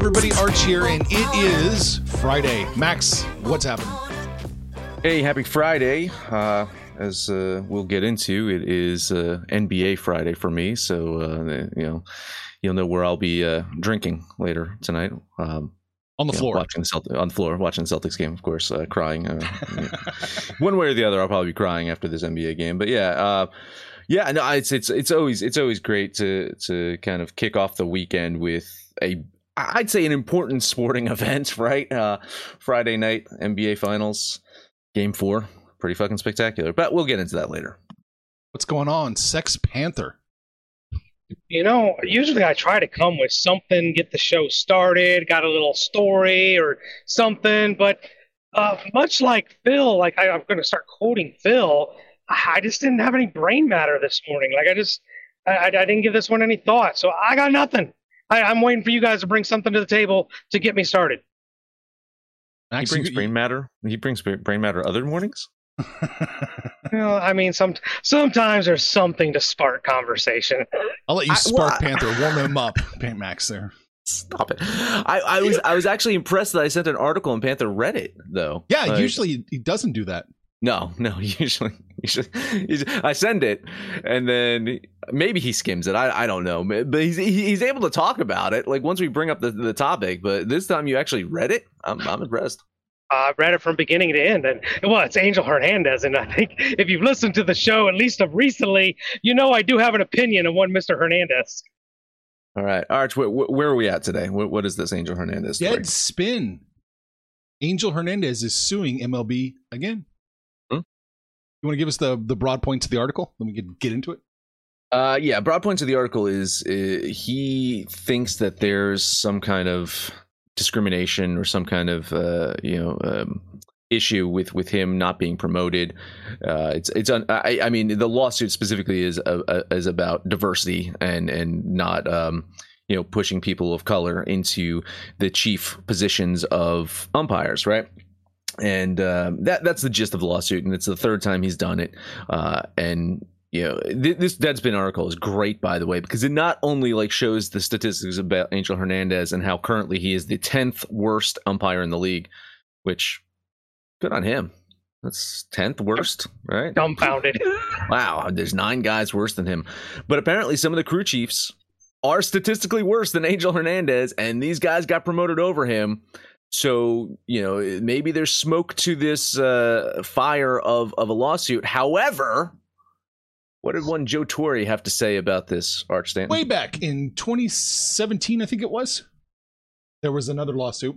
Everybody, Arch here, and it is Friday. Max, what's happening? Hey, happy Friday. Uh, as uh, we'll get into, it is uh, NBA Friday for me. So, uh, you know, you'll know where I'll be uh, drinking later tonight. Um, On the know, floor. watching the Celtics, on the floor, watching the Celtics game, of course, uh, crying. Uh, yeah. One way or the other, I'll probably be crying after this NBA game. But yeah, uh, yeah, no, it's it's it's always it's always great to to kind of kick off the weekend with a I'd say an important sporting event, right? Uh, Friday night NBA Finals, Game Four, pretty fucking spectacular. But we'll get into that later. What's going on? Sex Panther. You know, usually I try to come with something, get the show started, got a little story or something, but uh, much like Phil, like I, I'm going to start quoting Phil, I just didn't have any brain matter this morning. Like I just, I, I I didn't give this one any thought, so I got nothing. I, I'm waiting for you guys to bring something to the table to get me started. Max, he brings you- brain matter. He brings brain matter other mornings. Well, I mean, some sometimes there's something to spark conversation. I'll let you I- spark well, Panther, warm him up, Paint Max there. Stop it. I, I was I was actually impressed that I sent an article and Panther read it though. Yeah, Like, usually he doesn't do that. No, no. Usually, usually, usually I send it, and then maybe he skims it. I, I don't know, but he's he's able to talk about it. Like once we bring up the, the topic, but this time you actually read it. I'm I'm impressed. Uh, I read it from beginning to end, and well, it's Angel Hernandez, and I think if you've listened to the show at least of recently, you know I do have an opinion on one Mr. Hernandez. All right, Arch, where, where are we at today? What, what is this Angel Hernandez? story? Dead spin. Angel Hernandez is suing MLB again. You want to give us the the broad points of the article? Then we can get into it. Uh, yeah, broad points of the article is uh, he thinks that there's some kind of discrimination or some kind of uh, you know um, issue with with him not being promoted. Uh, it's it's un- I, I mean the lawsuit specifically is uh, uh, is about diversity and and not um, you know pushing people of color into the chief positions of umpires, right? And um, that that's the gist of the lawsuit, and it's the third time he's done it. Uh, and you know, th- this Deadspin article is great, by the way, because it not only like shows the statistics about Angel Hernandez and how currently he is the tenth worst umpire in the league, which good on him. That's tenth worst, right? Dumbfounded. Wow, there's nine guys worse than him. But apparently, some of the crew chiefs are statistically worse than Angel Hernandez, and these guys got promoted over him. So you know, maybe there's smoke to this uh, fire of of a lawsuit. However, what did one Joe Torre have to say about this, Arch Stanton? Way back in 2017, I think it was, there was another lawsuit.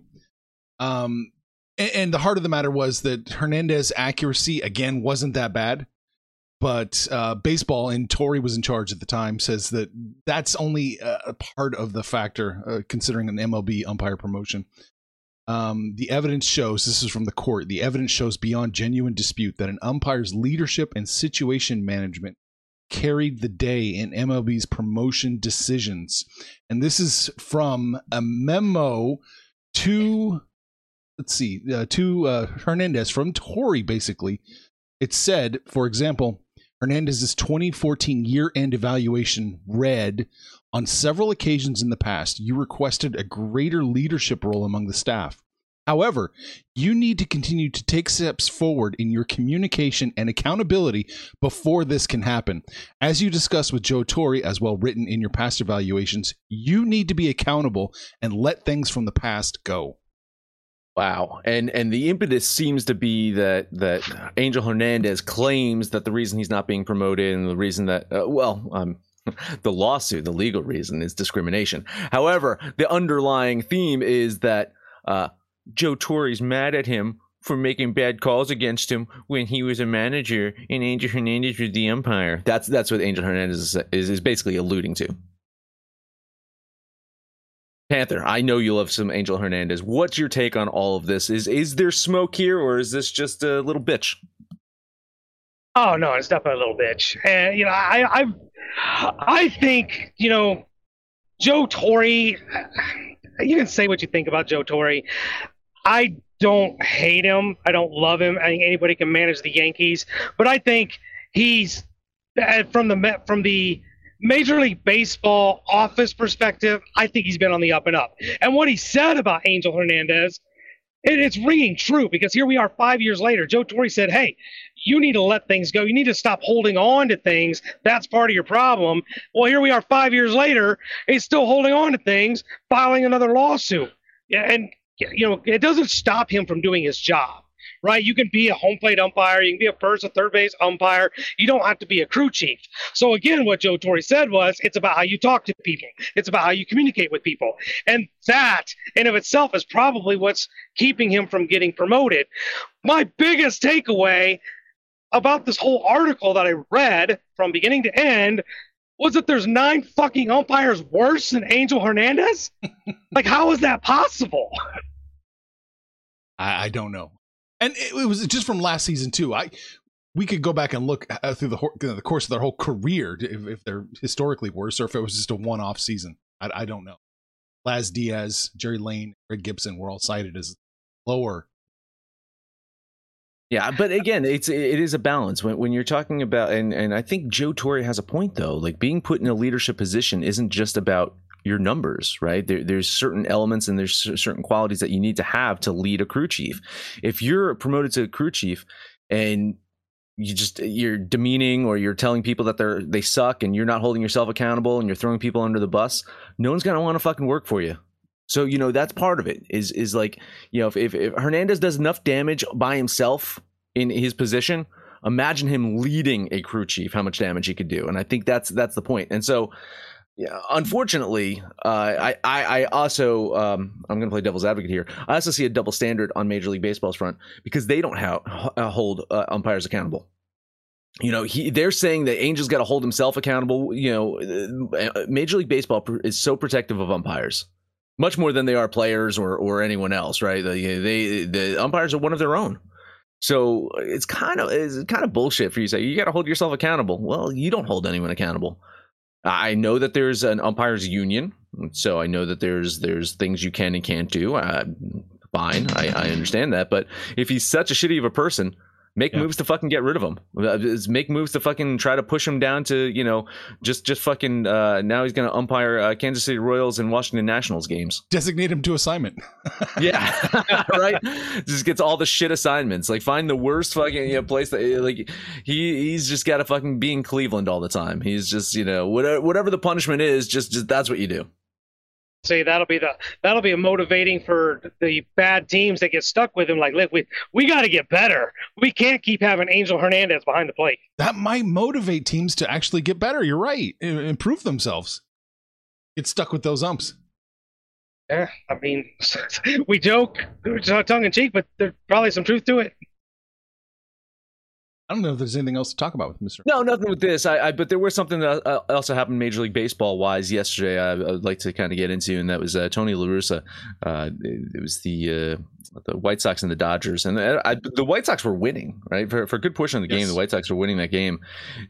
Um, and, and the heart of the matter was that Hernandez accuracy again wasn't that bad, but uh, baseball and Torre was in charge at the time says that that's only a, a part of the factor uh, considering an MLB umpire promotion. Um, the evidence shows this is from the court. The evidence shows beyond genuine dispute that an umpire's leadership and situation management carried the day in MLB's promotion decisions. And this is from a memo to let's see, uh, to uh, Hernandez from Torre basically. It said, for example, Hernandez's 2014 year-end evaluation read on several occasions in the past, you requested a greater leadership role among the staff. However, you need to continue to take steps forward in your communication and accountability before this can happen. As you discussed with Joe Torre, as well written in your past evaluations, you need to be accountable and let things from the past go. Wow, and and the impetus seems to be that that Angel Hernandez claims that the reason he's not being promoted and the reason that uh, well, um, the lawsuit, the legal reason is discrimination. However, the underlying theme is that uh, Joe Torre's mad at him for making bad calls against him when he was a manager and Angel Hernandez was the umpire. That's that's what Angel Hernandez is, is, is basically alluding to. Panther, I know you love some Angel Hernandez. What's your take on all of this? Is is there smoke here, or is this just a little bitch? Oh no, it's definitely a little bitch. And you know, I I I think you know Joe Torre. You can say what you think about Joe Torre. I don't hate him. I don't love him. I think anybody can manage the Yankees, but I think he's uh, from the from the Major League Baseball office perspective, I think he's been on the up and up. And what he said about Angel Hernandez, it, it's ringing true because here we are five years later. Joe Torre said, Hey, you need to let things go. You need to stop holding on to things. That's part of your problem. Well, here we are five years later. He's still holding on to things, filing another lawsuit. And, you know, it doesn't stop him from doing his job right? You can be a home plate umpire, you can be a first or third base umpire. You don't have to be a crew chief. So again, what Joe Torre said was it's about how you talk to people. It's about how you communicate with people. And that in of itself is probably what's keeping him from getting promoted. My biggest takeaway about this whole article that I read from beginning to end was that there's nine fucking umpires worse than Angel Hernandez? like, how is that possible? I, I don't know and it, it, was just from last season too. I we could go back and look uh, through the the course of their whole career if, if, they're historically worse or if it was just a one-off season. I, I don't know. Laz Diaz, Jerry Layne, Greg Gibson were all cited as lower. Yeah, but again, it's it is a balance when when you're talking about and and I think Joe Torre has a point though. Like being put in a leadership position isn't just about your numbers, right? There, there's certain elements and there's certain qualities that you need to have to lead a crew chief. If you're promoted to a crew chief and you just you're demeaning or you're telling people that they're they suck and you're not holding yourself accountable and you're throwing people under the bus, no one's gonna want to fucking work for you. So you know that's part of it. Is is like you know if, if, if Hernandez does enough damage by himself in his position, imagine him leading a crew chief, how much damage he could do. And I think that's that's the point. And so yeah, unfortunately, uh, I, I, also um, I'm going to play devil's advocate here. I also see a double standard on Major League Baseball's front because they don't ha- uh, hold uh, umpires accountable. You know, he they're saying that Angel's got to hold himself accountable. You know, uh, Major League Baseball is so protective of umpires, much more than they are players or or anyone else. Right? They, they the umpires are one of their own. So it's kind of it's kind of bullshit for you to say you got to hold yourself accountable. Well, you don't hold anyone accountable. I know that there's an umpires union, so I know that there's there's things you can and can't do. Uh, fine, I, I understand that. But if he's such a shitty of a person, Make yeah. moves to fucking get rid of him. Uh, make moves to fucking try to push him down to you know just just fucking. Uh, now he's gonna umpire uh, Kansas City Royals and Washington Nationals games. Designate him to assignment. yeah, right. Just gets all the shit assignments. Like find the worst fucking you know, place that like he he's just got to fucking be in Cleveland all the time. He's just you know whatever whatever the punishment is, just just that's what you do say that'll be the that'll be a motivating for the bad teams that get stuck with him. Like, look, we we got to get better. We can't keep having Angel Hernandez behind the plate. That might motivate teams to actually get better. You're right, improve themselves. Get stuck with those umps. Yeah, I mean, we joke, tongue in cheek, but there's probably some truth to it. I don't know if there's anything else to talk about with Mr. No, nothing with this. I, I but there was something that uh, also happened Major League Baseball wise yesterday. I, I, would like to kind of get into, and that was uh, Tony La Russa. Uh, it, it, was the uh, the White Sox and the Dodgers, and uh, I, the White Sox were winning right for, for a good portion of the yes. game. The White Sox were winning that game,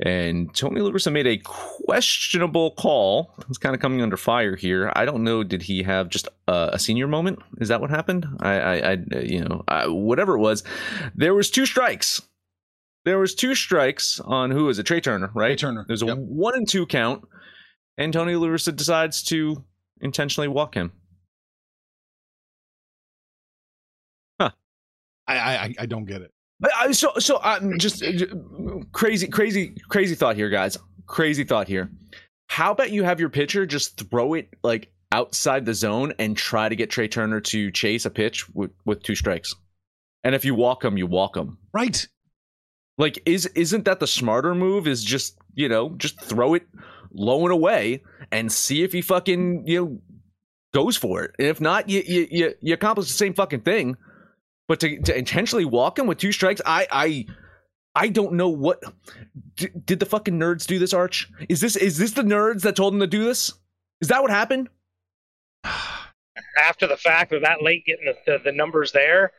and Tony La Russa made a questionable call. It's kind of coming under fire here. I don't know. Did he have just a senior moment? Is that what happened? I, I, I you know, whatever it was, there was two strikes there was two strikes on who is it? Trea Turner, right? Trea Turner. There's a yep. one and two count, and Tony La Russa decides to intentionally walk him. Huh. I I I don't get it. I, so so I'm just uh, crazy crazy crazy thought here, guys. Crazy thought here. How about you have your pitcher just throw it like outside the zone and try to get Trea Turner to chase a pitch with, with two strikes. And if you walk him, you walk him. Right. Like, is isn't that the smarter move? Is just you know just throw it low and away and see if he fucking you know goes for it. And if not, you you you, you accomplish the same fucking thing. But to, to intentionally walk him with two strikes, I I I don't know what d- did the fucking nerds do this. Arch is this is this the nerds that told him to do this? Is that what happened? After the fact, or that late getting the, the, the numbers there,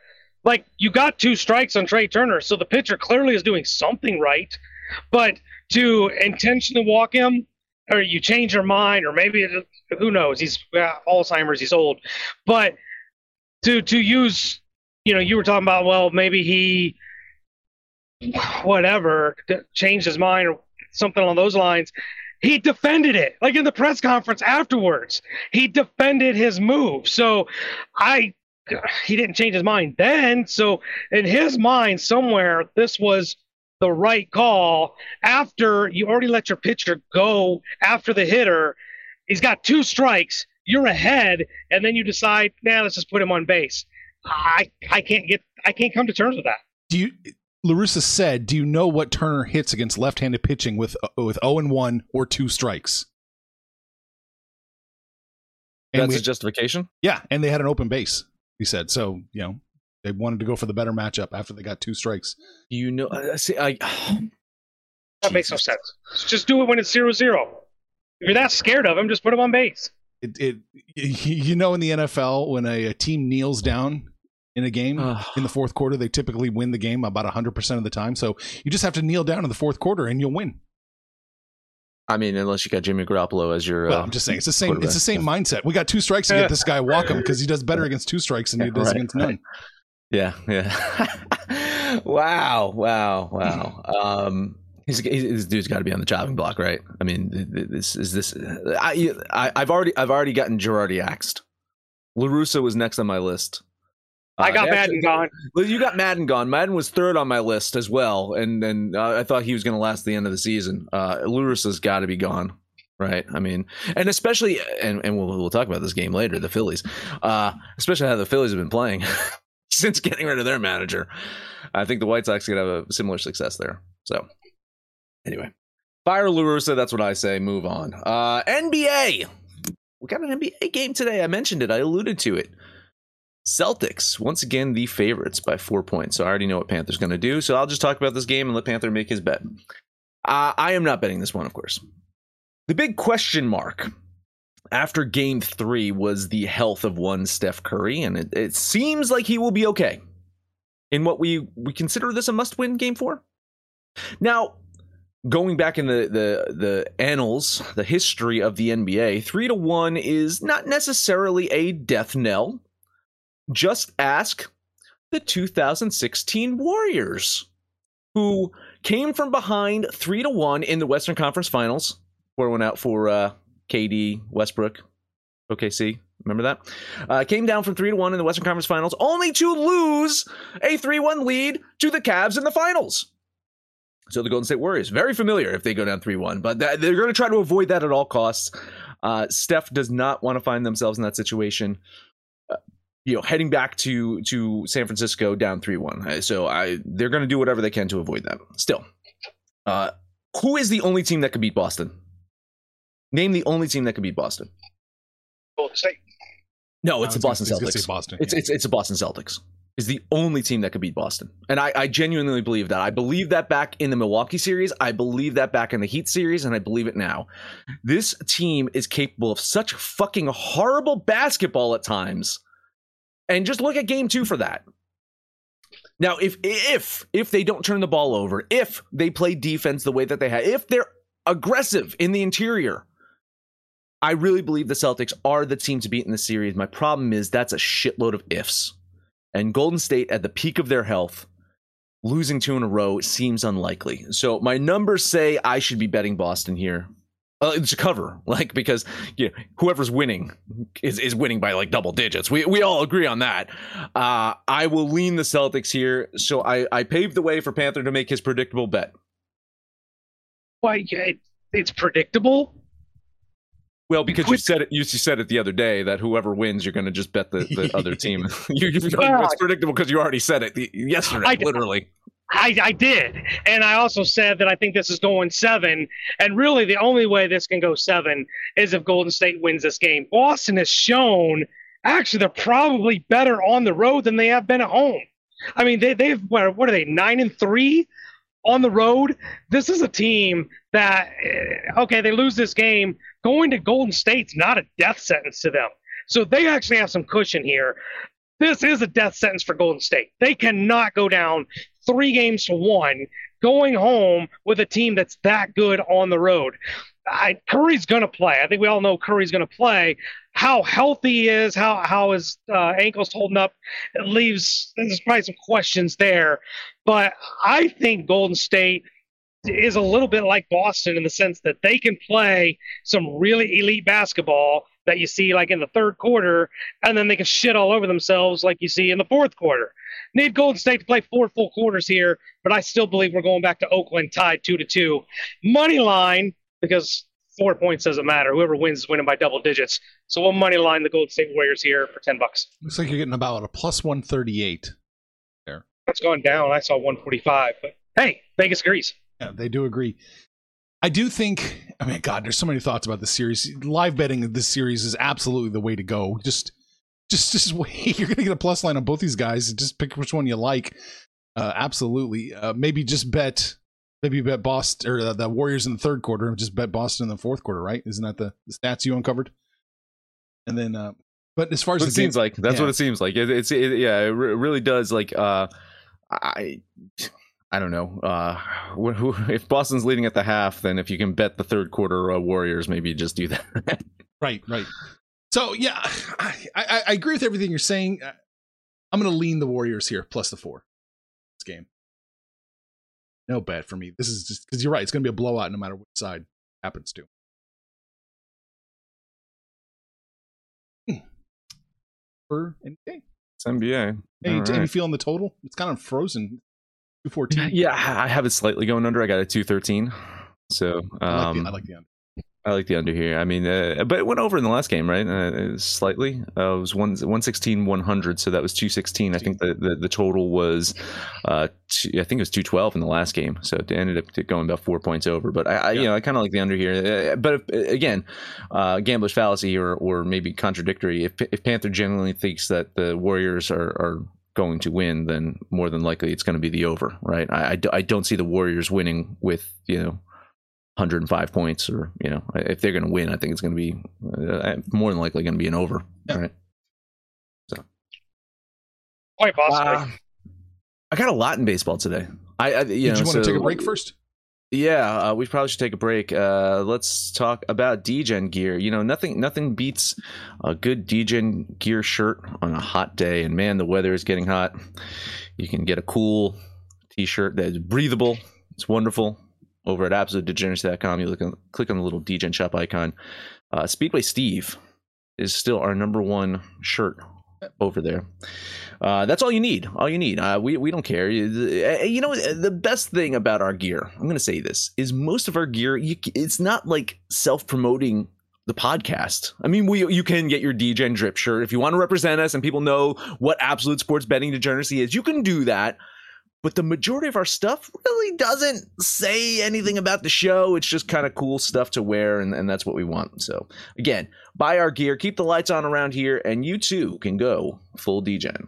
like you got two strikes on Trea Turner, so the pitcher clearly is doing something right. But to intentionally walk him, or you change your mind, or maybe who knows? He's uh, Alzheimer's, he's old. But to to use, you know, you were talking about well, maybe he whatever changed his mind or something along those lines. He defended it, like in the press conference afterwards. He defended his move. So I he didn't change his mind then. So in his mind, somewhere, this was the right call after you already let your pitcher go after the hitter. He's got two strikes. You're ahead, and then you decide, nah, let's just put him on base. I I can't get I can't come to terms with that. Do you? La Russa said, "Do you know what Turner hits against left-handed pitching with uh, with zero and one or two strikes?" And That's we- his justification. yeah, and they had an open base. He said so. You know, they wanted to go for the better matchup after they got two strikes. You know, uh, see, I That makes no sense. Just do it when it's zero zero. If you're that scared of him, just put him on base. It, it you know in the NFL when a, a team kneels down in a game Ugh. in the fourth quarter, they typically win the game about hundred percent of the time. So you just have to kneel down in the fourth quarter and you'll win. I mean, unless you got Jimmy Garoppolo as your. Well, uh, I'm just saying it's the same. It's the same mindset. We got two strikes to get this guy. Walk him because he does better against two strikes than he does Right, against right. none. Yeah, yeah. wow, wow, wow. Um, he's, he's this dude's got to be on the chopping block, right? I mean, th- th- this is this. I, I I've already I've already gotten Girardi axed. La Russa was next on my list. I Uh, got Maddon actually- gone. You got Maddon gone. Maddon was third on my list as well, and and uh, I thought he was going to last the end of the season. Uh, La Russa's got to be gone, right? I mean, and especially, and and we'll we'll talk about this game later. The Phillies, uh, especially how the Phillies have been playing since getting rid of their manager. I think the White Sox could have a similar success there. So, anyway, fire La Russa. That's what I say. Move on. Uh, NBA. We got an NBA game today. I mentioned it. I alluded to it. Celtics, once again, the favorites by four points. So I already know what Panther's going to do. So I'll just talk about this game and let Panther make his bet. Uh, I am not betting this one, of course. The big question mark after game three was the health of one Steph Curry, and it, it seems like he will be okay in what we, we consider this a must win game four. Now, going back in the, the the annals, the history of the NBA, three to one is not necessarily a death knell. Just ask the 2016 Warriors, who came from behind three to one in the Western Conference Finals. Four one out for uh, KD, Westbrook, OKC. Remember that? Uh, came down from three to one in the Western Conference Finals, only to lose a three one lead to the Cavs in the finals. So the Golden State Warriors, very familiar if they go down 3 1, but they're going to try to avoid that at all costs. Uh, Steph does not want to find themselves in that situation. You know, heading back to to San Francisco down 3 1. So I they're going to do whatever they can to avoid that. Still, uh, who is the only team that could beat Boston? Name the only team that could beat Boston. Golden State. No, it's the Boston gonna- I was gonna Celtics. say Boston. It's yeah. it's it's the Boston Celtics. Is the only team that could beat Boston, and I, I genuinely believe that. I believe that back in the Milwaukee series, I believe that back in the Heat series, and I believe it now. This team is capable of such fucking horrible basketball at times, and just look at Game Two for that. Now, if if if they don't turn the ball over, if they play defense the way that they have, if they're aggressive in the interior, I really believe the Celtics are the team to beat in the series. My problem is that's a shitload of ifs. And Golden State at the peak of their health, losing two in a row seems unlikely. So my numbers say I should be betting Boston here. Uh, it's a cover, like because you know, whoever's winning is, is winning by like double digits. We we all agree on that. Uh, I will lean the Celtics here, so I I paved the way for Panther to make his predictable bet. Why? yeah, it, it's predictable. Well, because you said it, you said it the other day that whoever wins, you're going to just bet the, the other team. you, you, it's predictable because you already said it yesterday, I, literally. I, I did. And I also said that I think this is going seven. And really, the only way this can go seven is if Golden State wins this game. Boston has shown actually they're probably better on the road than they have been at home. I mean, they, they've, what, what are they, nine and three on the road? This is a team that, eh, okay, they lose this game. Going to Golden State's not a death sentence to them. So they actually have some cushion here. This is a death sentence for Golden State. They cannot go down three games to one going home with a team that's that good on the road. I, Curry's going to play. I think we all know Curry's going to play. How healthy he is, how how his uh, ankles holding up, leaves there's probably some questions there. But I think Golden State is a little bit like Boston in the sense that they can play some really elite basketball that you see like in the third quarter, and then they can shit all over themselves like you see in the fourth quarter. Need Golden State to play four full quarters here, but I still believe we're going back to Oakland tied two to two. Money line because four points doesn't matter. Whoever wins is winning by double digits. So we'll money line the Golden State Warriors here for ten bucks. Looks like you're getting about a plus one thirty eight. There. It's gone down. I saw one forty five, but hey, Vegas agrees. Yeah, they do agree. I do think, I mean, God, there's so many thoughts about this series. Live betting this series is absolutely the way to go. Just, just, just wait. You're gonna get a plus line on both these guys. Just pick which one you like. Uh, absolutely. Uh, maybe just bet, maybe bet Boston or the, the Warriors in the third quarter, and just bet Boston in the fourth quarter. Right? Isn't that the, the stats you uncovered? And then, uh, but as far as it seems like, that's yeah. what it seems like. It, it's, it, yeah, it really does. Like, uh, I I don't know. Uh, if Boston's leading at the half, then if you can bet the third quarter uh, Warriors, maybe just do that. right, right. So yeah, I, I, I, agree with everything you're saying. Uh, I'm going to lean the Warriors here plus the four. This game, no bet for me. This is just because you're right. It's going to be a blowout no matter which side happens to. Hmm. For NBA. It's NBA. Any, right. any feel on the total? It's kind of frozen. 214. Yeah, I have it slightly going under. I got a 213. So um, I, like the, I like the under. I like the under here. I mean, uh, but it went over in the last game, right? Uh, slightly. Uh, it was one, 116, 100. So that was 216. I think the, the, the total was, uh, two, I think it was 212 in the last game. So it ended up going about four points over. But I, I yeah. you know, I kind of like the under here. Uh, but if, again, uh, gambler's fallacy or, or maybe contradictory. If, if Panther genuinely thinks that the Warriors are, are going to win, then more than likely it's going to be the over, right? I, I, I don't see the Warriors winning with, you know, 105 points or, you know, if they're going to win, I think it's going to be uh, more than likely going to be an over, yeah. right? So. Quite possibly. Uh, I got a lot in baseball today. I, I you Did know, you want so, to take a break first? Yeah, uh, we probably should take a break. Uh, let's talk about DGen gear. You know, nothing nothing beats a good DGen gear shirt on a hot day. And man, the weather is getting hot. You can get a cool T-shirt that's breathable. It's wonderful. Over at absolutedegeneracy.com, you look and click on the little DGen shop icon. Uh, Speedway Steve is still our number one shirt over there. Uh, that's all you need. All you need. Uh, we we don't care. You, you know the best thing about our gear. I'm going to say this is most of our gear. You, it's not like self promoting the podcast. I mean, we you can get your DGen drip shirt if you want to represent us and people know what absolute sports betting degeneracy is. You can do that but the majority of our stuff really doesn't say anything about the show. It's just kind of cool stuff to wear, and, and that's what we want. So, again, buy our gear, keep the lights on around here, and you too can go full DGen.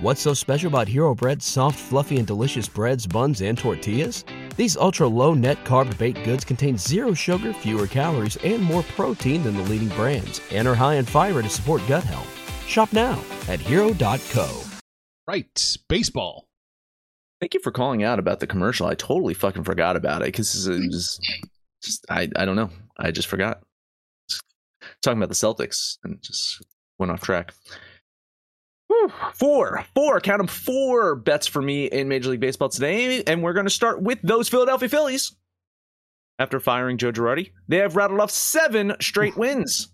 What's so special about Hero Bread's soft, fluffy, and delicious breads, buns, and tortillas? These ultra low net carb baked goods contain zero sugar, fewer calories, and more protein than the leading brands, and are high in fiber to support gut health. Shop now at hero.co. Right, baseball. Thank you for calling out about the commercial. I totally fucking forgot about it because it was just I I don't know. I just forgot. Talking about the Celtics and just went off track. Four, four, count them four bets for me in Major League Baseball today. And we're going to start with those Philadelphia Phillies. After firing Joe Girardi, they have rattled off seven straight wins,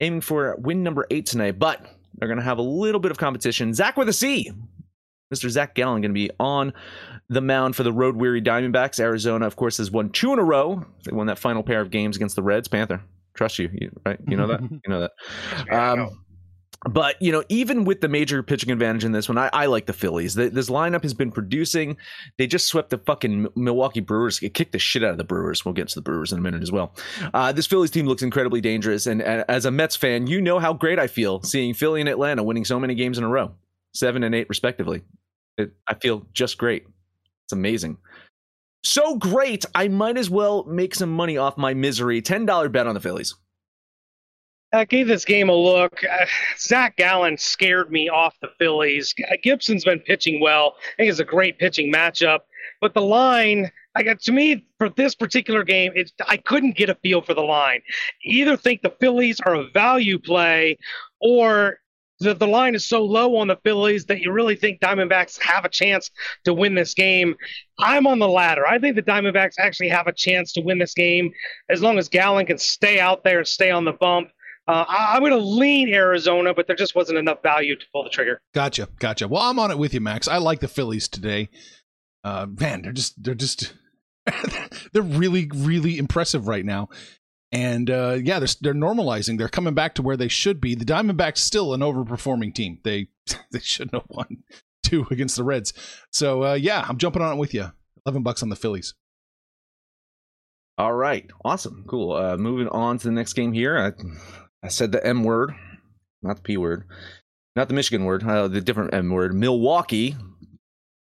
aiming for win number eight tonight. But they're going to have a little bit of competition. Zach with a C. Mr. Zach Gallen going to be on the mound for the road weary Diamondbacks. Arizona, of course, has won two in a row. They won that final pair of games against the Reds. Panther, trust you, you right? You know that. you know that. Um, but you know, even with the major pitching advantage in this one, I, I like the Phillies. The, this lineup has been producing. They just swept the fucking Milwaukee Brewers. It kicked the shit out of the Brewers. We'll get to the Brewers in a minute as well. Uh, this Phillies team looks incredibly dangerous, and as a Mets fan, you know how great I feel seeing Philly and Atlanta winning so many games in a row, seven and eight respectively. It, I feel just great. It's amazing. So great, I might as well make some money off my misery. Ten dollar bet on the Phillies. I gave this game a look. Uh, Zach Gallen scared me off the Phillies. Gibson's been pitching well. I think it's a great pitching matchup. But the line, I got to me for this particular game, it's I couldn't get a feel for the line. Either think the Phillies are a value play, or the, the line is so low on the Phillies that you really think Diamondbacks have a chance to win this game. I'm on the latter. I think the Diamondbacks actually have a chance to win this game as long as Gallen can stay out there and stay on the bump. Uh, I, am going to lean Arizona, but there just wasn't enough value to pull the trigger. Gotcha, gotcha. Well, I'm on it with you, Max. I like the Phillies today. Uh, man, they're just they're just they're really really impressive right now. And uh, yeah, they're they're normalizing. They're coming back to where they should be. The Diamondbacks still an overperforming team. They they shouldn't have won two against the Reds. So uh, yeah, I'm jumping on it with you. Eleven bucks on the Phillies. All right, awesome, cool. Uh, moving on to the next game here. I, I said the M word, not the P word, not the Michigan word, uh, the different M word. Milwaukee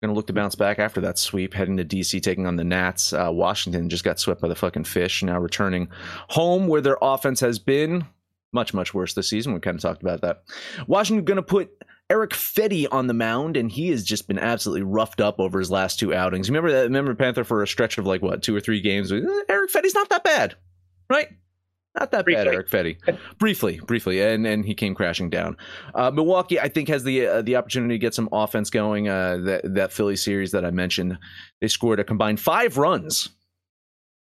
going to look to bounce back after that sweep, heading to DC, taking on the Nats. Uh, Washington just got swept by the fucking fish, now returning home where their offense has been much, much worse this season. We kind of talked about that. Washington going to put Eric Fedde on the mound, and he has just been absolutely roughed up over his last two outings. Remember that? Remember Panther for a stretch of like what two or three games? Eric Fedde's not that bad, right? Not that briefly. bad, Eric Fedde. briefly, briefly, and and he came crashing down. Uh, Milwaukee, I think, has the uh, the opportunity to get some offense going. Uh, that that Philly series that I mentioned, they scored a combined five runs.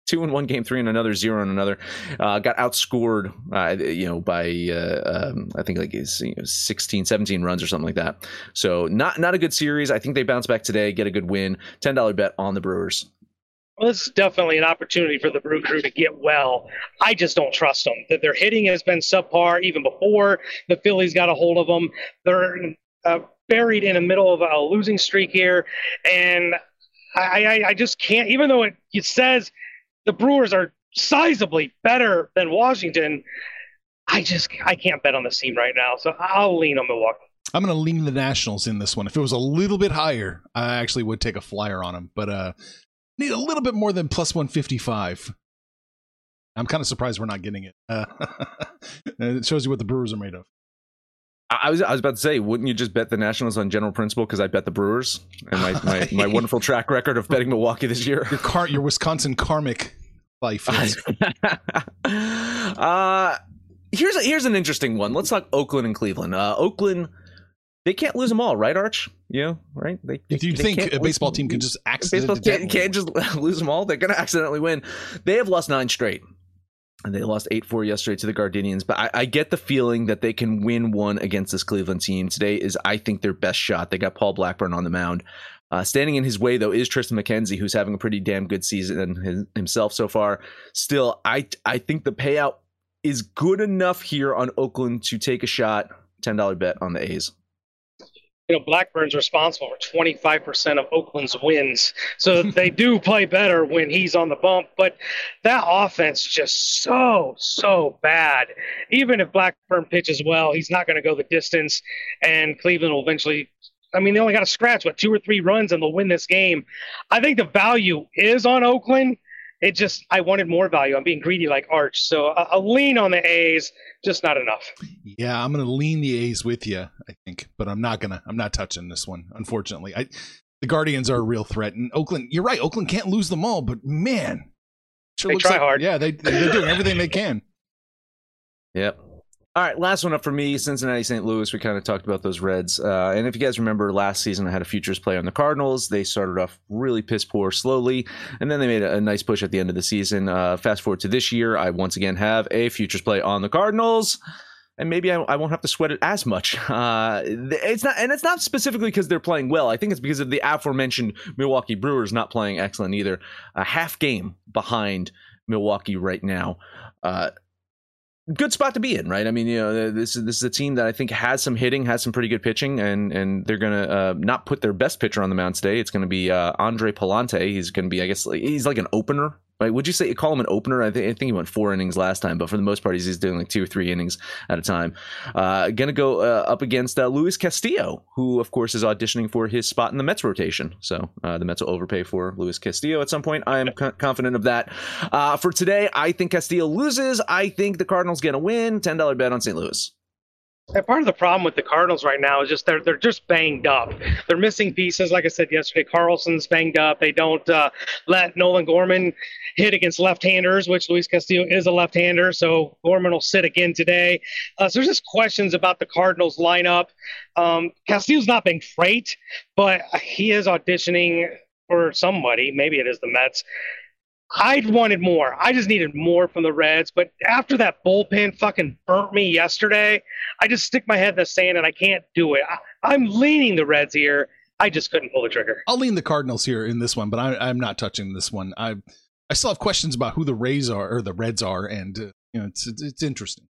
Two in one game, three in another, zero in another. Uh, got outscored, uh, you know, by uh, um, I think like you know, 16, 17 runs or something like that. So not not a good series. I think they bounce back today, get a good win. Ten dollar bet on the Brewers. Well, this is definitely an opportunity for the Brew Crew to get well. I just don't trust them. That their hitting has been subpar even before the Phillies got a hold of them. They're uh, buried in the middle of a losing streak here, and I, I, I just can't. Even though it, it says the Brewers are sizably better than Washington, I just I can't bet on the team right now. So I'll lean on Milwaukee. I'm going to lean the Nationals in this one. If it was a little bit higher, I actually would take a flyer on them. But uh, need a little bit more than plus 155. I'm kind of surprised we're not getting it. Uh, it shows you what the Brewers are made of. I was I was about to say, wouldn't you just bet the Nationals on general principle because I bet the Brewers and my, my, my wonderful track record of betting Milwaukee this year. Your car, your Wisconsin karmic life. uh, here's a, here's an interesting one. Let's talk Oakland and Cleveland. Uh, Oakland they can't lose them all, right, Arch? Yeah, right. They, they, Do you they think a baseball team can just accidentally can't, can't, just lose them all? They're going to accidentally win. They have lost nine straight, and they lost eight four yesterday to the Guardians. But I, I, get the feeling that they can win one against this Cleveland team. Today is, I think, their best shot. They got Paul Blackburn on the mound. Uh, standing in his way though is Triston McKenzie, who's having a pretty damn good season himself so far. Still, I I think the payout is good enough here on Oakland to take a shot. Ten dollar bet on the A's you know, Blackburn's responsible for 25% of Oakland's wins. So they do play better when he's on the bump. But that offense just so, so bad. Even if Blackburn pitches well, he's not going to go the distance. And Cleveland will eventually. I mean, they only got to scratch, what, two or three runs and they'll win this game. I think the value is on Oakland. It just, I wanted more value. I'm being greedy like Arch. So a, a lean on the A's just not enough. Yeah, I'm going to lean the A's with you, I think, but I'm not going to. I'm not touching this one, unfortunately. I, the Guardians are a real threat, and Oakland. You're right. Oakland can't lose them all, but man, sure they try like, hard. Yeah, they they're doing everything they can. Yep. All right, last one up for me Cincinnati St. Louis. We kind of talked about those Reds. Uh, and if you guys remember last season, I had a futures play on the Cardinals. They started off really piss poor slowly, and then they made a, nice push at the end of the season. Uh, fast forward to this year, I once again have a futures play on the Cardinals. And maybe I, I won't have to sweat it as much. Uh, it's not, and it's not specifically because they're playing well. I think it's because of the aforementioned Milwaukee Brewers not playing excellent either. A half game behind Milwaukee right now. Uh, good spot to be in, right? I mean, you know, this is this is a team that I think has some hitting, has some pretty good pitching, and and they're gonna uh, not put their best pitcher on the mound today. It's gonna be uh, Andre Pallante. He's gonna be, I guess, he's like an opener like, would you say you call him an opener? I, th- I think he went four innings last time, but for the most part, he's, doing like two or three innings at a time. Uh, gonna go uh, up against uh, Luis Castillo, who of course is auditioning for his spot in the Mets rotation. So uh, the Mets will overpay for Luis Castillo at some point. I am co- confident of that. Uh, for today, I think Castillo loses. I think the Cardinals gonna win. Ten dollar bet on St. Louis. And part of the problem with the Cardinals right now is just they're they're just banged up. They're missing pieces. Like I said yesterday, Carlson's banged up. They don't uh, let Nolan Gorman hit against left-handers, which Luis Castillo is a left-hander, so Gorman will sit again today. Uh, so there's just questions about the Cardinals lineup. Um, Castillo's not been great, but he is auditioning for somebody. Maybe it is the Mets. I wanted more. I just needed more from the Reds. But after that bullpen fucking burnt me yesterday, I just stick my head in the sand and I can't do it. I, am leaning the Reds here. I just couldn't pull the trigger. I'll lean the Cardinals here in this one, but I, am not touching this one. I I still have questions about who the Rays are or the Reds are, and uh, you know it's it's, it's interesting.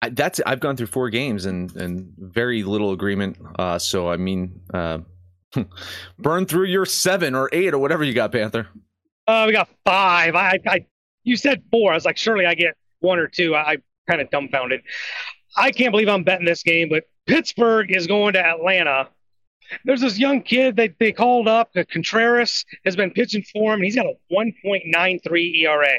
I, that's I've gone through four games and and very little agreement. Uh, so I mean. Uh, Burn through your seven or eight or whatever you got, Panther. Uh, we got five. I, I, you said four. I was like, surely I get one or two. I, I kind of dumbfounded. I can't believe I'm betting this game, but Pittsburgh is going to Atlanta. There's this young kid they, they called up. Contreras has been pitching for him, he's got a 1.93 ERA.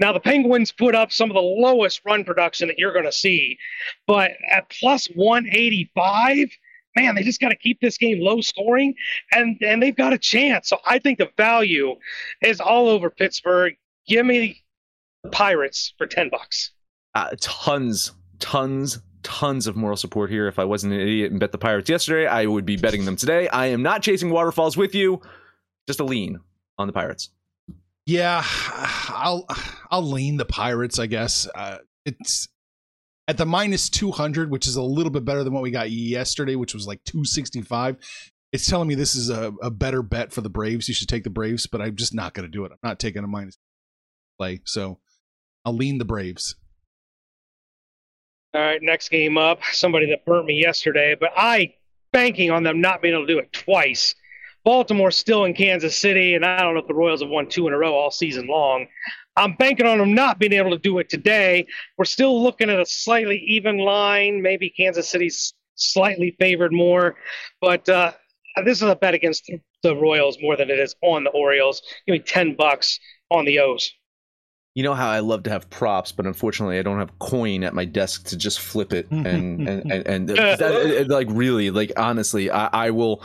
Now, the Penguins put up some of the lowest run production that you're going to see, but at plus 185, man, they just got to keep this game low scoring, and and they've got a chance. So I think the value is all over Pittsburgh. Give me the Pirates for ten bucks. Uh, tons, tons, tons of moral support here. If I wasn't an idiot and bet the Pirates yesterday, I would be betting them today. I am not chasing waterfalls with you. Just a lean on the Pirates. Yeah, I'll I'll lean the Pirates. I guess uh, it's at the minus 200, which is a little bit better than what we got yesterday, which was like 265. It's telling me this is a, a better bet for the Braves. You should take the Braves, but I'm just not going to do it. I'm not taking a minus play. So I'll lean the Braves. All right, next game up. Somebody that burnt me yesterday, but I banking on them not being able to do it twice. Baltimore still in Kansas City, and I don't know if the Royals have won two in a row all season long. I'm banking on them not being able to do it today. We're still looking at a slightly even line. Maybe Kansas City's slightly favored more, but uh, this is a bet against the Royals more than it is on the Orioles. Give me ten bucks on the O's you know how I love to have props, but unfortunately I don't have coin at my desk to just flip it and and and, and that, like really like honestly I, I will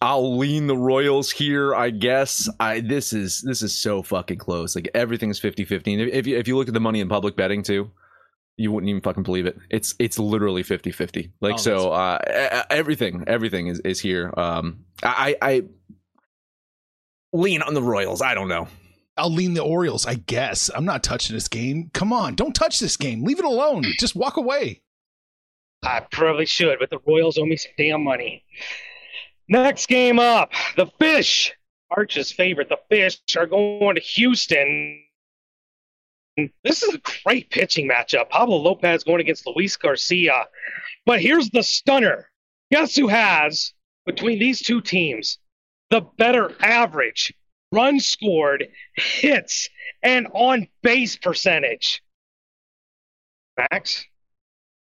I'll lean the Royals here I guess. I this is this is so fucking close. Like everything's 50-50 if you if you look at the money in public betting too you wouldn't even fucking believe it. It's it's literally 50-50 like oh, so uh everything everything is is here. Um I I lean on the Royals. I don't know I'll lean the Orioles, I guess. I'm not touching this game. Come on, don't touch this game. Leave it alone. Just walk away. I probably should, but the Royals owe me some damn money. Next game up, the Fish, Arch's favorite, the Fish are going to Houston. This is a great pitching matchup. Pablo Lopez going against Luis Garcia. But here's the stunner. Guess who has, between these two teams, the better average, runs scored, hits, and on base percentage? Max?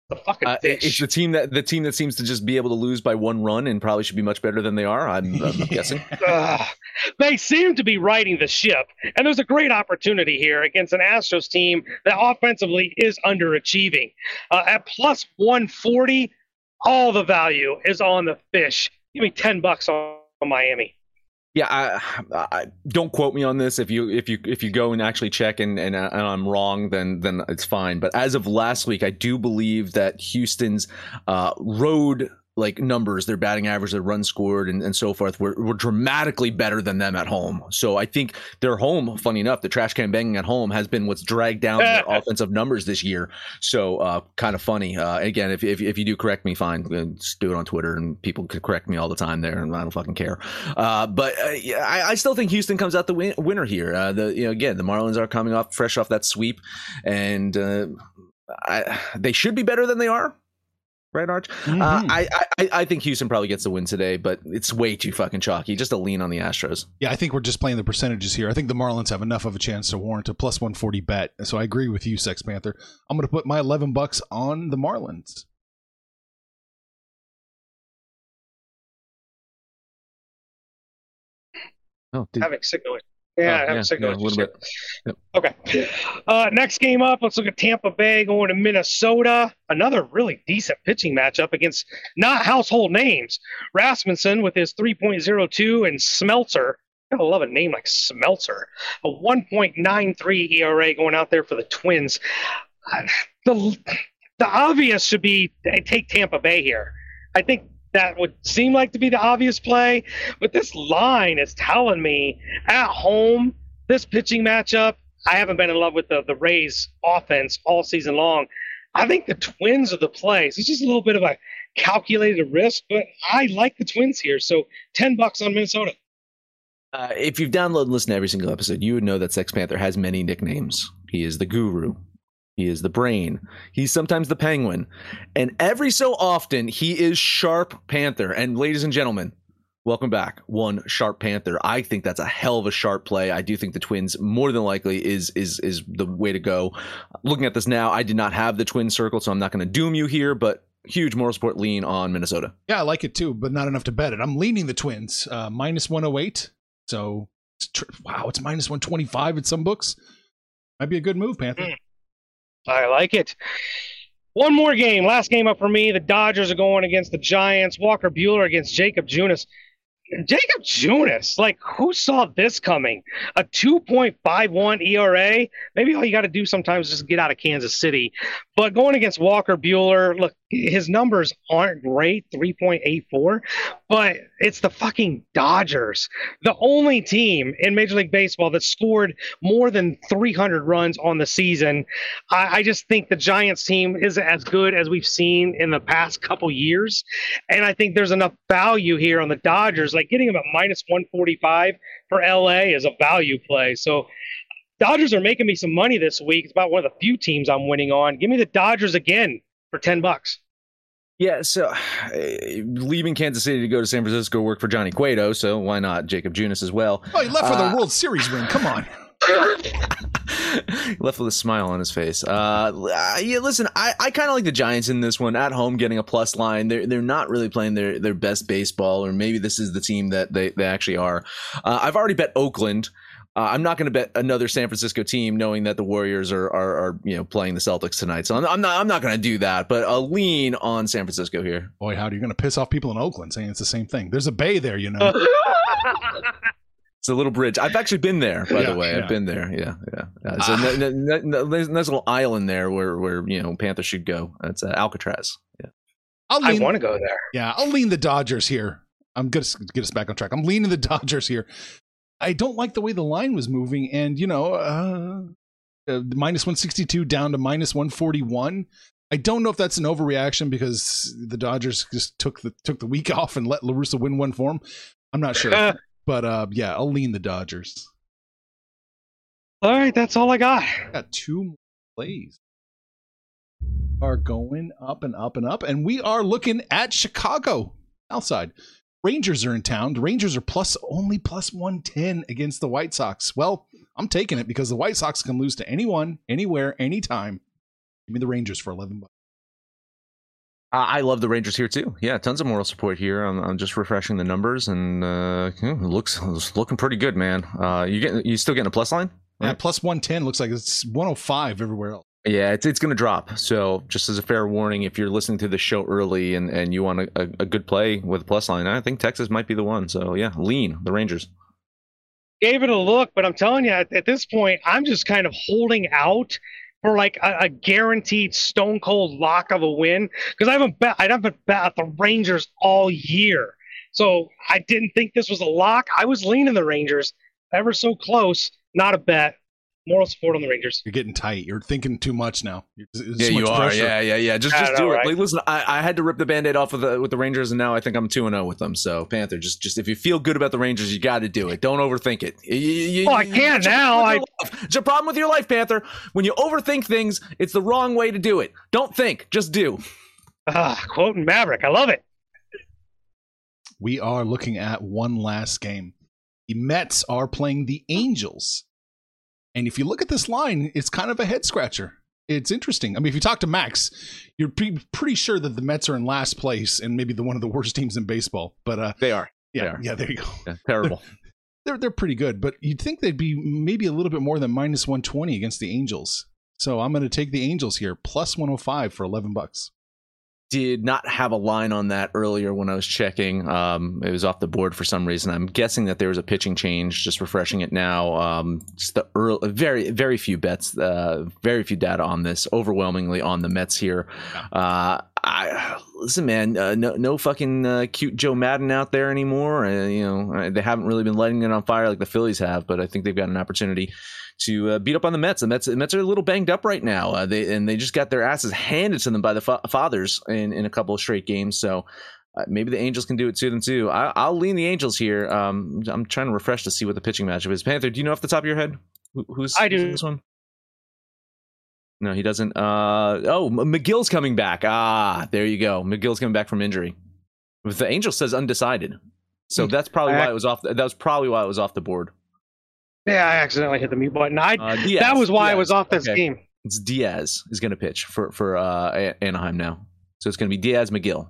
The fucking Uh, fish. it's the team that the team that seems to just be able to lose by one run and probably should be much better than they are. I'm, I'm guessing. Ugh. they seem to be riding the ship, and there's a great opportunity here against an Astros team that offensively is underachieving. Uh, at plus 140, all the value is on the fish. Give me 10 bucks on Miami. Yeah, I, I, don't quote me on this. If you if you if you go and actually check and, and and I'm wrong, then then it's fine. But as of last week, I do believe that Houston's uh, road like numbers, their batting average, their run scored, and, and so forth, were, were dramatically better than them at home. So I think their home, funny enough, the trash can banging at home has been what's dragged down their offensive numbers this year. So uh, kind of funny. Uh, again, if, if if you do correct me, fine, uh, just do it on Twitter, and people could correct me all the time there, and I don't fucking care. Uh, but uh, I, I still think Houston comes out the win- winner here. Uh, the you know again, the Marlins are coming off fresh off that sweep, and uh, I, they should be better than they are right, Arch? Mm-hmm. Uh, I, I I think Houston probably gets the win today, but it's way too fucking chalky. Just a lean on the Astros. Yeah, I think we're just playing the percentages here. I think the Marlins have enough of a chance to warrant a plus 140 bet. So I agree with you, Sex Panther. I'm going to put my 11 bucks on the Marlins. Oh, dude. Having signal. Yeah, having yeah, signal. yeah, a little bit. Yep. Okay. Uh, next game up, let's look at Tampa Bay going to Minnesota. Another really decent pitching matchup against not household names. Rasmussen with his 3.02 and Smeltzer. I love a name like Smelter. A 1.93 ERA going out there for the Twins. Uh, The, the obvious should be take Tampa Bay here. I think that would seem like to be the obvious play, but this line is telling me at home, this pitching matchup, I haven't been in love with the, the Rays offense all season long. I think the Twins are the plays. It's just a little bit of a calculated risk, but I like the Twins here. So 10 bucks on Minnesota. Uh, if you've downloaded and listened to every single episode, you would know that Sex Panther has many nicknames. He is the Guru. He is the Brain. He's sometimes the Penguin. And every so often, he is Sharp Panther. And ladies and gentlemen, welcome back. One Sharp Panther. I think that's a hell of a sharp play. I do think the Twins more than likely is is is the way to go. Looking at this now, I did not have the Twin Circle, so I'm not going to doom you here, but huge moral support lean on Minnesota. Yeah, I like it too, but not enough to bet it. I'm leaning the Twins, uh, minus 108. So, it's tr- wow, it's minus 125 in some books. Might be a good move, Panther. I like it. One more game. Last game up for me. The Dodgers are going against the Giants. Walker Buehler against Jacob Junis. Jacob Junis, like who saw this coming? A 2.51 ERA. Maybe all you got to do sometimes is just get out of Kansas City. But going against Walker Buehler, look, his numbers aren't great, 3.84, but it's the fucking Dodgers. The only team in Major League Baseball that scored more than 300 runs on the season. I, I just think the Giants team is as good as we've seen in the past couple years. And I think there's enough value here on the Dodgers. Like getting them at minus 145 for LA is a value play. So Dodgers are making me some money this week. It's about one of the few teams I'm winning on. Give me the Dodgers again for 10 bucks. Yeah, so uh, leaving Kansas City to go to San Francisco work for Johnny Cueto, so why not Jacob Junis as well? Oh, he left for Uh, the World Series ring. Come on. left with a smile on his face. Uh, uh, yeah, listen, I, I kind of like the Giants in this one at home, getting a plus line. They're they're not really playing their their best baseball, or maybe this is the team that they they actually are. Uh, I've already bet Oakland. Uh, I'm not going to bet another San Francisco team, knowing that the Warriors are, are, are you know playing the Celtics tonight. So I'm, I'm not I'm not going to do that. But a lean on San Francisco here. Boy, howdy, you're going to piss off people in Oakland saying it's the same thing. There's a bay there, you know. It's a little bridge. I've actually been there, by Yeah, the way. yeah. I've been there. Yeah, yeah. yeah. So n- n- n- n- there's a little island there where where you know Panthers should go. It's uh, Alcatraz. Yeah. I'll I want to go there. Yeah, I'll lean the Dodgers here. I'm going to get us back on track. I'm leaning the Dodgers here. I don't like the way the line was moving, and you know, uh, uh, minus 162 down to minus 141. I don't know if that's an overreaction because the Dodgers just took the took the week off and let La Russa win one for him. I'm not sure, but uh, yeah, I'll lean the Dodgers. All right, that's all I got. Got two more plays are going up and up and up, and we are looking at Chicago outside. Rangers are in town. The Rangers are plus only plus one ten against the White Sox. Well, I'm taking it because the White Sox can lose to anyone, anywhere, anytime. Give me the Rangers for eleven bucks. I love the Rangers here too. Yeah, tons of moral support here. I'm, I'm just refreshing the numbers, and uh, looks it's looking pretty good, man. Uh, you get you still getting a plus line? Yeah, plus one ten looks like it's one hundred five everywhere else. Yeah, it's it's going to drop. So just as a fair warning, if you're listening to the show early and, and you want a, a, a good play with a plus line, I think Texas might be the one. So yeah, lean the Rangers. Gave it a look, but I'm telling you, at, at this point, I'm just kind of holding out for like a, a guaranteed stone cold lock of a win because I haven't bet I haven't bet at the Rangers all year. So I didn't think this was a lock. I was leaning the Rangers ever so close. Not a bet. Moral support on the Rangers. You're getting tight. You're thinking too much now. There's yeah, too you much are. pressure. Yeah, yeah, yeah. Just I just know, do it. right? Like, listen, I, I had to rip the band-aid off of the with the Rangers, and now I think I'm two and zero with them. So Panther, just just if you feel good about the Rangers, you got to do it. Don't overthink it. You- you- you- Well, I can't a now. I- with your life. It's a problem with your life, Panther. When you overthink things, it's the wrong way to do it. Don't think, just do. Ah, quoting Maverick. I love it. we are looking at one last game. The Mets are playing the Angels. And if you look at this line, it's kind of a head scratcher. It's interesting. I mean, if you talk to Max, you're pre- pretty sure that the Mets are in last place and maybe the one of the worst teams in baseball. But uh, They are. yeah, They are. yeah, there you go. Yeah, terrible. They're they're pretty good, but you'd think they'd be maybe a little bit more than minus 120 against the Angels. So I'm going to take the Angels here, plus 105 for 11 bucks. Did not have a line on that earlier when I was checking. Um, it was off the board for some reason. I'm guessing that there was a pitching change. Just refreshing it now. Um, just the early, very very few bets, uh, very few data on this. Overwhelmingly on the Mets here. Uh, I listen, man. Uh, no no fucking uh, cute Joe Maddon out there anymore. Uh, you know uh, they haven't really been lighting it on fire like the Phillies have, but I think they've got an opportunity to uh, beat up on the Mets. The Mets, the Mets are a little banged up right now. Uh, they and they just got their asses handed to them by the fa- fathers in, in a couple of straight games. So uh, maybe the Angels can do it to them too. I, I'll lean the Angels here. Um, I'm trying to refresh to see what the pitching matchup is. Panther, do you know off the top of your head Who, who's I who's in do. this one? No, he doesn't. Uh, oh, Megill's coming back. Ah, there you go. Megill's coming back from injury. The Angel says undecided, so Hmm. that's probably why it was off. The, That was probably why it was off the board. Yeah, I accidentally hit the mute button. I Uh, Diaz, that was why I was off this Okay. game. It's Diaz is going to pitch for for uh, Anaheim now. So it's going to be Diaz Megill.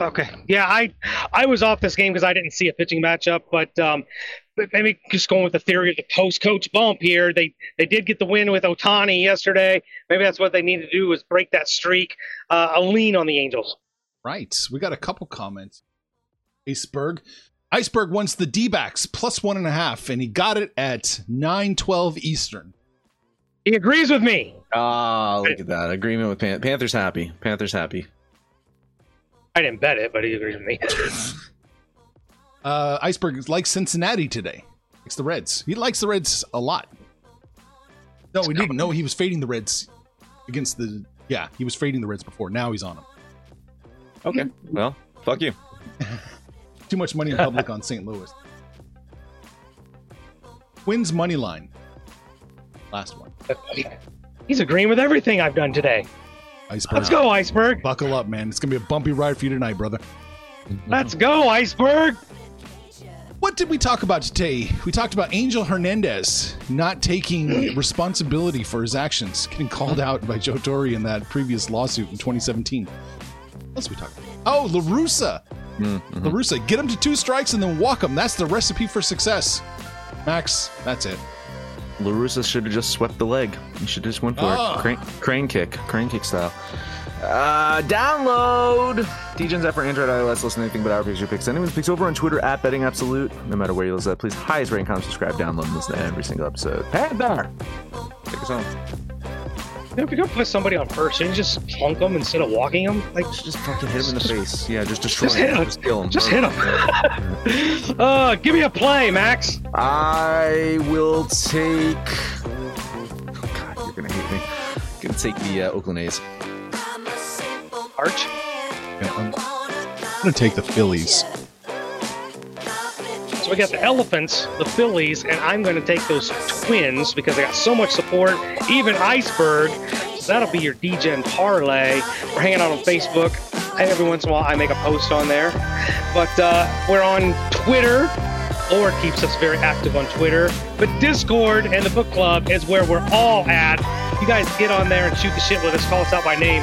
Okay. Yeah, I I was off this game because I didn't see a pitching matchup, but um, but maybe just going with the theory of the post coach bump here. They they did get the win with Ohtani yesterday. Maybe that's what they need to do is break that streak. Uh, a lean on the Angels. Right. We got a couple comments. Iceberg. Iceberg wants the D backs plus one and a half, and he got it at 912 Eastern. He agrees with me. Ah, look at that agreement with Pan- Panthers. Happy Panthers happy. I didn't bet it, but he agrees with me. Uh, Iceberg likes Cincinnati today. Likes the Reds. He likes the Reds a lot. No, we didn't. No, he was fading the Reds against the. Yeah, he was fading the Reds before. Now he's on them. Okay, well, fuck you. Too much money in public on St. Louis. Wins money line. Last one. He's agreeing with everything I've done today. Iceberg. Let's go, Iceberg. Buckle up, man. It's gonna be a bumpy ride for you tonight, brother. Let's go, Iceberg. What did we talk about today? We talked about Angel Hernandez not taking responsibility for his actions, getting called out by Joe Torre in that previous lawsuit in 2017. What else we talked about? Oh, La Russa. Mm-hmm. La Russa, get him to two strikes and then walk him. That's the recipe for success. Max, that's it. La Russa should have just swept the leg. He should have just went for Ah. it. Crane, crane kick, crane kick style. Uh, download DEGENS app for Android, iOS. Listen to anything but our picks, your picks. Anyone's picks over on Twitter at Betting Absolute. No matter where you listen, please highest rating, comment, subscribe, download, and listen to every single episode. Panther, take us home. If you're gonna put somebody on first, shouldn't you just plunk them instead of walking them? Like, Just just fucking hit him in the face. Yeah, just destroy Just hit him. him. Just kill him. Just hit him. uh, give me a play, Max. I will take. Oh, God you're gonna hate me. I'm to take the uh, Oakland A's. Arch. Yeah, I'm, I'm gonna take the Phillies. So we got the Elephants, the Phillies, and I'm going to take those Twins because they got so much support. Even Iceberg. So that'll be your Degen parlay. We're hanging out on Facebook. Hey, every once in a while, I make a post on there. But uh, we're on Twitter. Lord keeps us very active on Twitter. But Discord and the book club is where we're all at. You guys get on there and shoot the shit with us. Call us out by name.